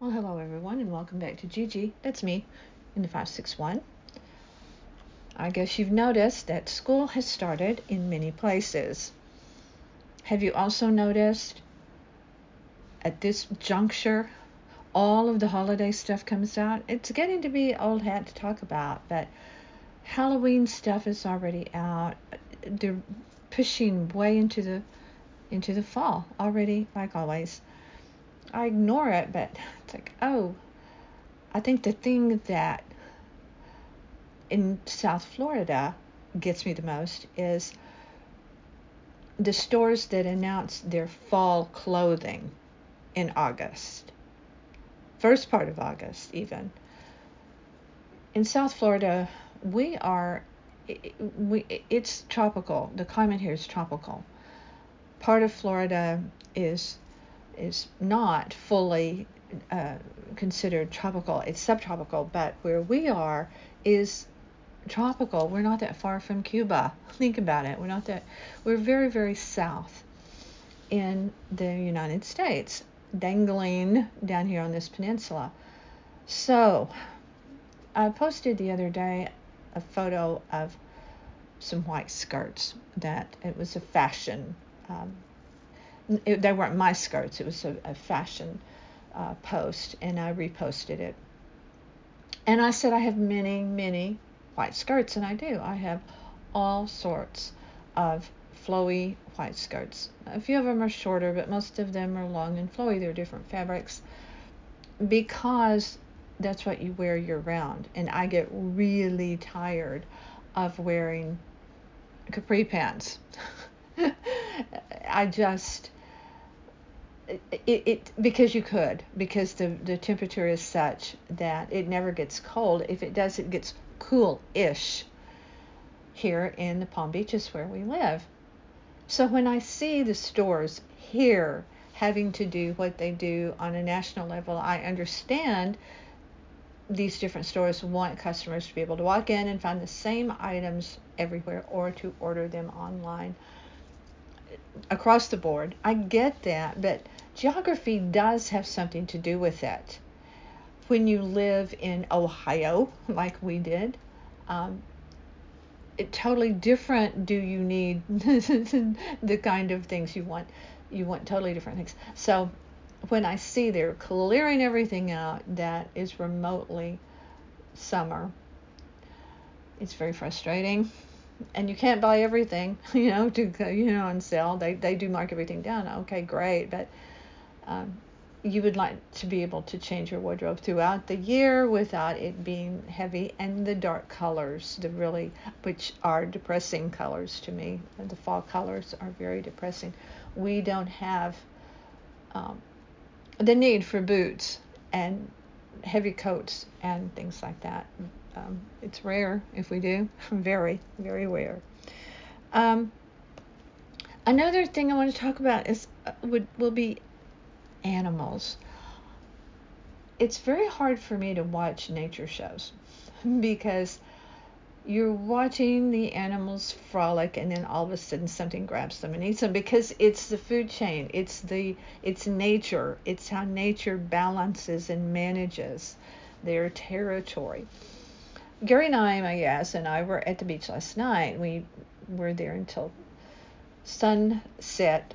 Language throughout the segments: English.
Well, hello everyone, and welcome back to Gigi. That's me in the 561. I guess you've noticed that school has started in many places. Have you also noticed at this juncture, all of the holiday stuff comes out? It's getting to be old hat to talk about, but Halloween stuff is already out. They're pushing way into the into the fall already, like always. I ignore it, but it's like, oh, I think the thing that in South Florida gets me the most is the stores that announce their fall clothing in August, first part of August, even. In South Florida, we are, we, it's tropical. The climate here is tropical. Part of Florida is is not fully uh, considered tropical. It's subtropical, but where we are is tropical. We're not that far from Cuba. Think about it. We're not that. We're very very south in the United States, dangling down here on this peninsula. So, I posted the other day a photo of some white skirts that it was a fashion um, it, they weren't my skirts. It was a, a fashion uh, post, and I reposted it. And I said I have many, many white skirts, and I do. I have all sorts of flowy white skirts. A few of them are shorter, but most of them are long and flowy. They're different fabrics because that's what you wear year round. And I get really tired of wearing capri pants. I just it, it because you could because the the temperature is such that it never gets cold. If it does, it gets cool-ish here in the Palm Beaches where we live. So when I see the stores here having to do what they do on a national level, I understand these different stores want customers to be able to walk in and find the same items everywhere or to order them online across the board. I get that, but geography does have something to do with it. When you live in Ohio, like we did, um, it totally different do you need the kind of things you want. You want totally different things. So when i see they're clearing everything out that is remotely summer it's very frustrating. And you can't buy everything you know to you know on sale they they do mark everything down. Okay great. But um, you would like to be able to change your wardrobe throughout the year without it being heavy. And the dark colors the really which are depressing colors to me the fall colors are very depressing. We don't have um, the need for boots and heavy coats and things like that. Um, it's rare if we do. Very very rare. Um, another thing i want to talk about is uh, would will be animals. It's very hard for me to watch nature shows because you're watching the animals frolic and then all of a sudden something grabs them and eats them because it's the food chain. It's the it's nature. It's how nature balances and manages their territory. Gary and i my guess and i were at the beach last night. We were there until sunset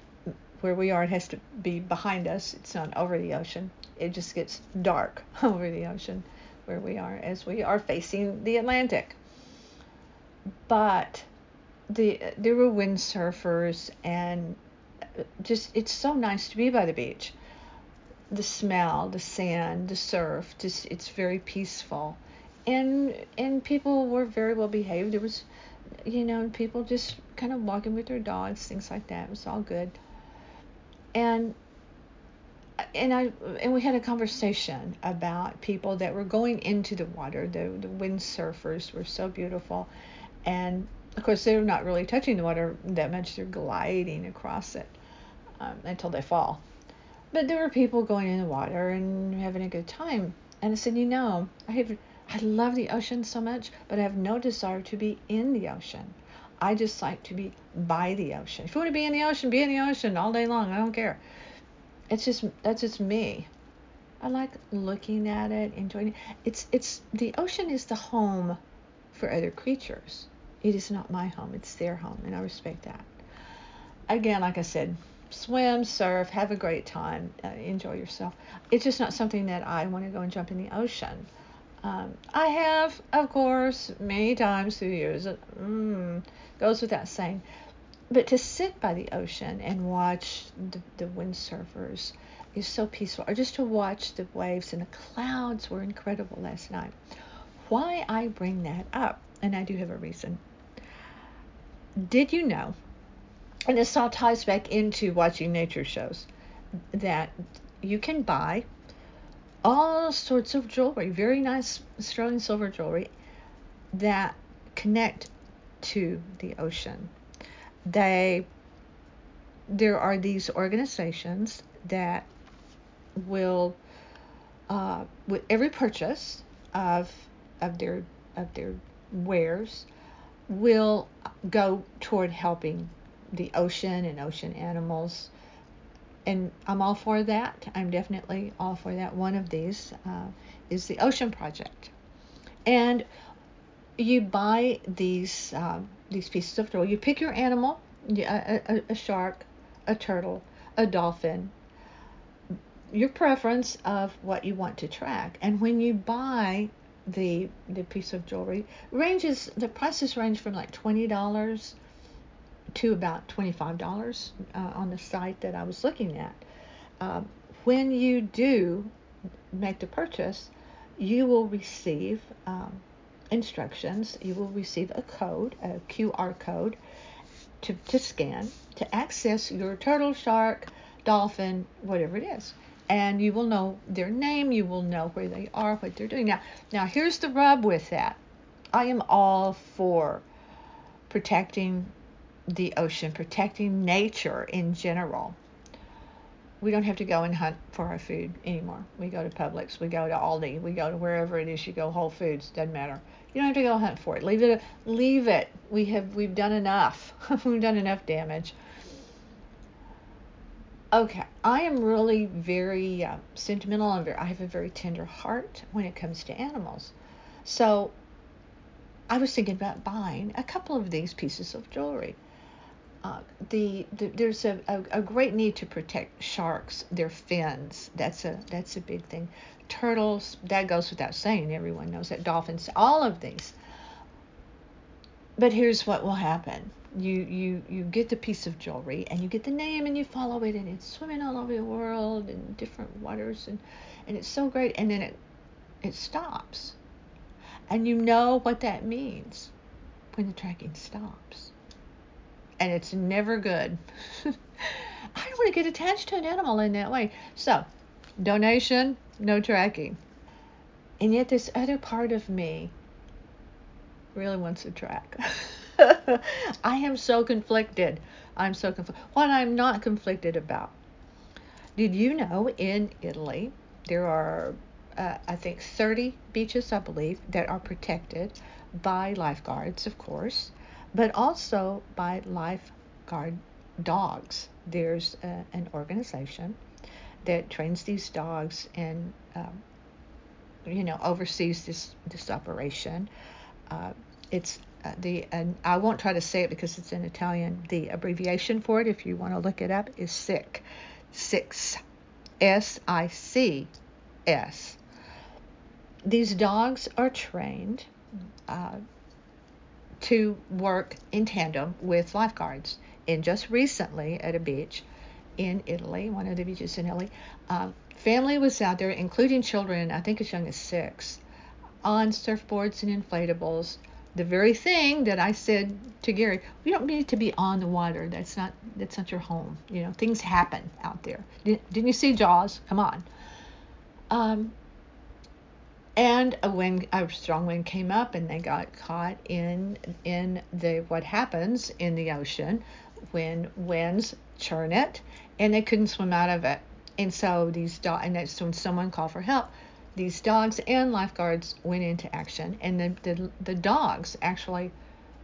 where we are, it has to be behind us. It's not over the ocean. It just gets dark over the ocean where we are as we are facing the Atlantic. But the there were windsurfers and uh, just it's so nice to be by the beach. The smell, the sand, the surf, just it's very peaceful. And and people were very well behaved. There was you know, people just kind of walking with their dogs, things like that. It was all good and and I and we had a conversation about people that were going into the water. The the windsurfers were so beautiful, and of course they're not really touching the water that much. They're gliding across it um, until they fall. But there were people going in the water and having a good time. And I said, you know, I have I love the ocean so much, but I have no desire to be in the ocean. I just like to be by the ocean. If you want to be in the ocean, be in the ocean all day long. I don't care. It's just that's just me. I like looking at it, enjoying it. It's it's the ocean is the home for other creatures. It is not my home. It's their home, and I respect that. Again, like I said, swim, surf, have a great time, uh, enjoy yourself. It's just not something that I want to go and jump in the ocean. Um, I have, of course, many times through years. Mm, goes without saying. But to sit by the ocean and watch the, the windsurfers is so peaceful. Or just to watch the waves and the clouds were incredible last night. Why I bring that up, and I do have a reason. Did you know and this all ties back into watching nature shows that you can buy all sorts of jewelry, very nice sterling silver jewelry that connect to the ocean. They there are these organizations that will uh, with every purchase of of their of their wares will go toward helping the ocean and ocean animals. And I'm all for that. I'm definitely all for that. One of these uh, is the Ocean Project. And you buy these um, these pieces of jewelry. You pick your animal, a, a, a shark, a turtle, a dolphin, your preference of what you want to track. And when you buy the the piece of jewelry, ranges the prices range from like twenty dollars to about $25 uh, on the site that I was looking at. Uh, when you do make the purchase, you will receive um, instructions. You will receive a code, a QR code, to, to scan to access your turtle, shark, dolphin, whatever it is. And you will know their name, you will know where they are, what they're doing. Now, now here's the rub with that. I am all for protecting the ocean, protecting nature in general. We don't have to go and hunt for our food anymore. We go to Publix, we go to Aldi, we go to wherever it is you go, Whole Foods, doesn't matter. You don't have to go hunt for it. Leave it. Leave it. We have we've done enough. we've done enough damage. Okay, I am really very uh, sentimental and very, I have a very tender heart when it comes to animals. So I was thinking about buying a couple of these pieces of jewelry. Uh, the, the, there's a, a, a, great need to protect sharks, their fins. That's a that's a big thing. Turtles, that goes without saying. Everyone knows that. Dolphins, all of these. But here's what will happen. You you you get the piece of jewelry and you get the name and you follow it and it's swimming all over the world in different waters and and it's so great and then it it stops. And you know what that means when the tracking stops and it's never good. I don't want to get attached to an animal in that way. So, donation, no tracking. And yet, this other part of me really wants to track. I am so conflicted. I'm so conflicted. What I'm not conflicted about. Did you know in Italy there are, uh, I think, 30 beaches, I believe, that are protected by lifeguards, of course but also by lifeguard dogs. There's a, an organization that trains these dogs and um, you know oversees this this operation. Uh, it's uh, the and I won't try to say it because it's in Italian. The abbreviation for it, if you want to look it up, is SIC, six, S I C S. These dogs are trained uh, to work in tandem with lifeguards. And just recently at a beach in Italy, one of the beaches in Italy, um, family was out there, including children, I think as young as six, on surfboards and inflatables. The very thing that I said to Gary, we don't need to be on the water. That's not that's not your home. You know, things happen out there. Didn't, didn't you see Jaws? Come on. Um, and a wind a strong wind came up and they got caught in in the what happens in the ocean when winds churn it and they couldn't swim out of it. And so these dogs and that's when someone called for help. These dogs and lifeguards went into action and the, the, the dogs actually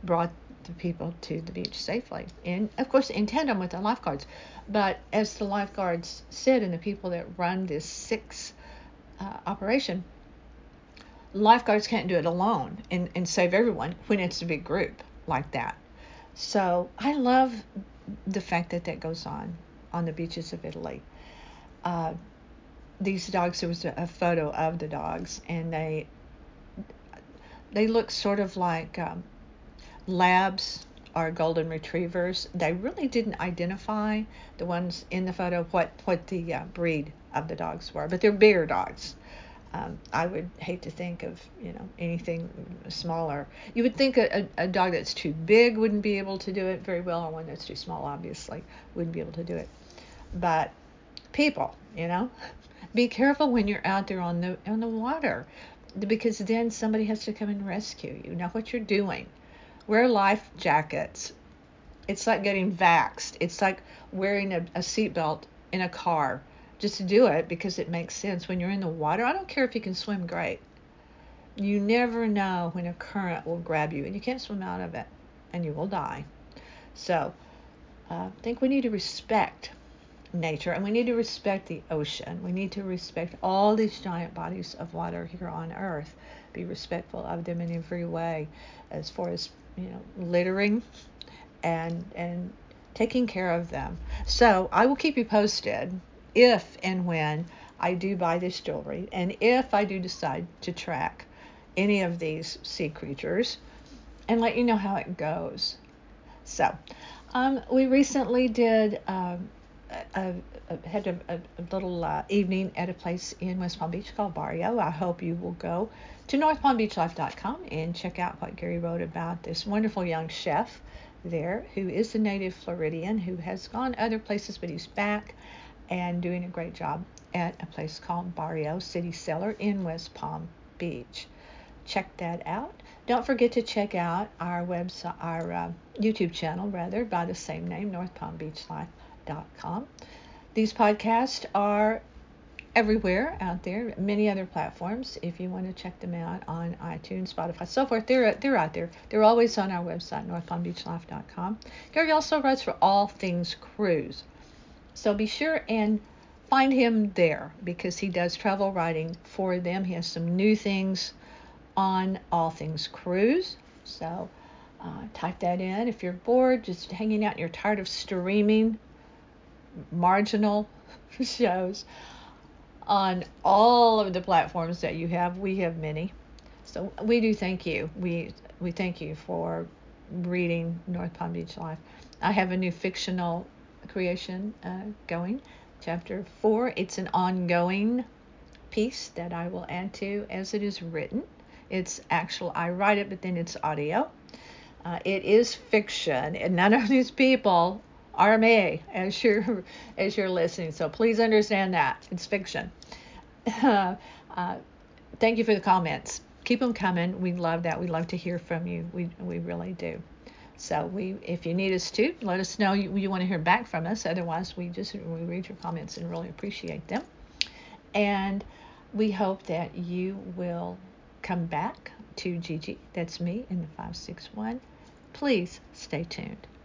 brought the people to the beach safely and of course in tandem with the lifeguards. But as the lifeguards said and the people that run this SICS uh, operation, lifeguards can't do it alone and, and save everyone when it's a big group like that. So I love the fact that that goes on on the beaches of Italy. Uh, these dogs, there was a, a, photo of the dogs, and they they look sort of like um, labs or golden retrievers. They really didn't identify the ones in the photo what what the uh, breed of the dogs were, but they're bigger dogs. Um, I would hate to think of you know anything smaller. You would think a, a, a, dog that's too big wouldn't be able to do it very well, or one that's too small, obviously, wouldn't be able to do it. But people, you know, be careful when you're out there on the on the water, because then somebody has to come and rescue you. Know what you're doing. Wear life jackets. It's like getting vaxxed. It's like wearing a, a seatbelt in a car just do it because it makes sense when you're in the water. I don't care if you can swim great. You never know when a current will grab you and you can't swim out of it and you will die. So uh, I think we need to respect nature and we need to respect the ocean. We need to respect all these giant bodies of water here on earth. Be respectful of them in every way as far as, you know, littering and and taking care of them. So I will keep you posted if and when I do buy this jewelry, and if I do decide to track any of these sea creatures, and let you know how it goes. So, um, we recently did um, a, a, had a, a little uh, evening at a place in West Palm Beach called Barrio. I hope you will go to northpalmbeachlife.com and check out what Gary wrote about this wonderful young chef there who is a native Floridian who has gone other places, but he's back and doing a great job at a place called Barrio City Cellar in West Palm Beach. Check that out. Don't forget to check out our website, our uh, YouTube channel, rather, by the same name, northpalmbeachlife.com. These podcasts are everywhere out there, many other platforms. If you want to check them out on iTunes, Spotify, so forth, they're they're out there. They're always on our website, northpalmbeachlife.com. Gary also writes for All Things Cruise. So be sure and find him there because he does travel writing for them. He has some new things on All Things Cruise. So uh, type that in. If you're bored, just hanging out and you're tired of streaming marginal shows on all of the platforms that you have, we have many. So we do thank you. We we thank you for reading North Palm Beach Life. I have a new fictional creation uh, going. Chapter 4, it's an ongoing piece that I will add to as it is written. It's actual, I write it, but then it's audio. Uh, it is fiction, and none of these people are me as you're as you're listening. So please understand that it's fiction. Uh, uh, thank you for the comments. Keep them coming. We love that. We love to hear from you. We we really do. So we, if you need us to, let us know you, you want to hear back from us. Otherwise, we just we read your comments and really appreciate them. And we hope that you will come back to Gigi. That's me in the 561. Please stay tuned.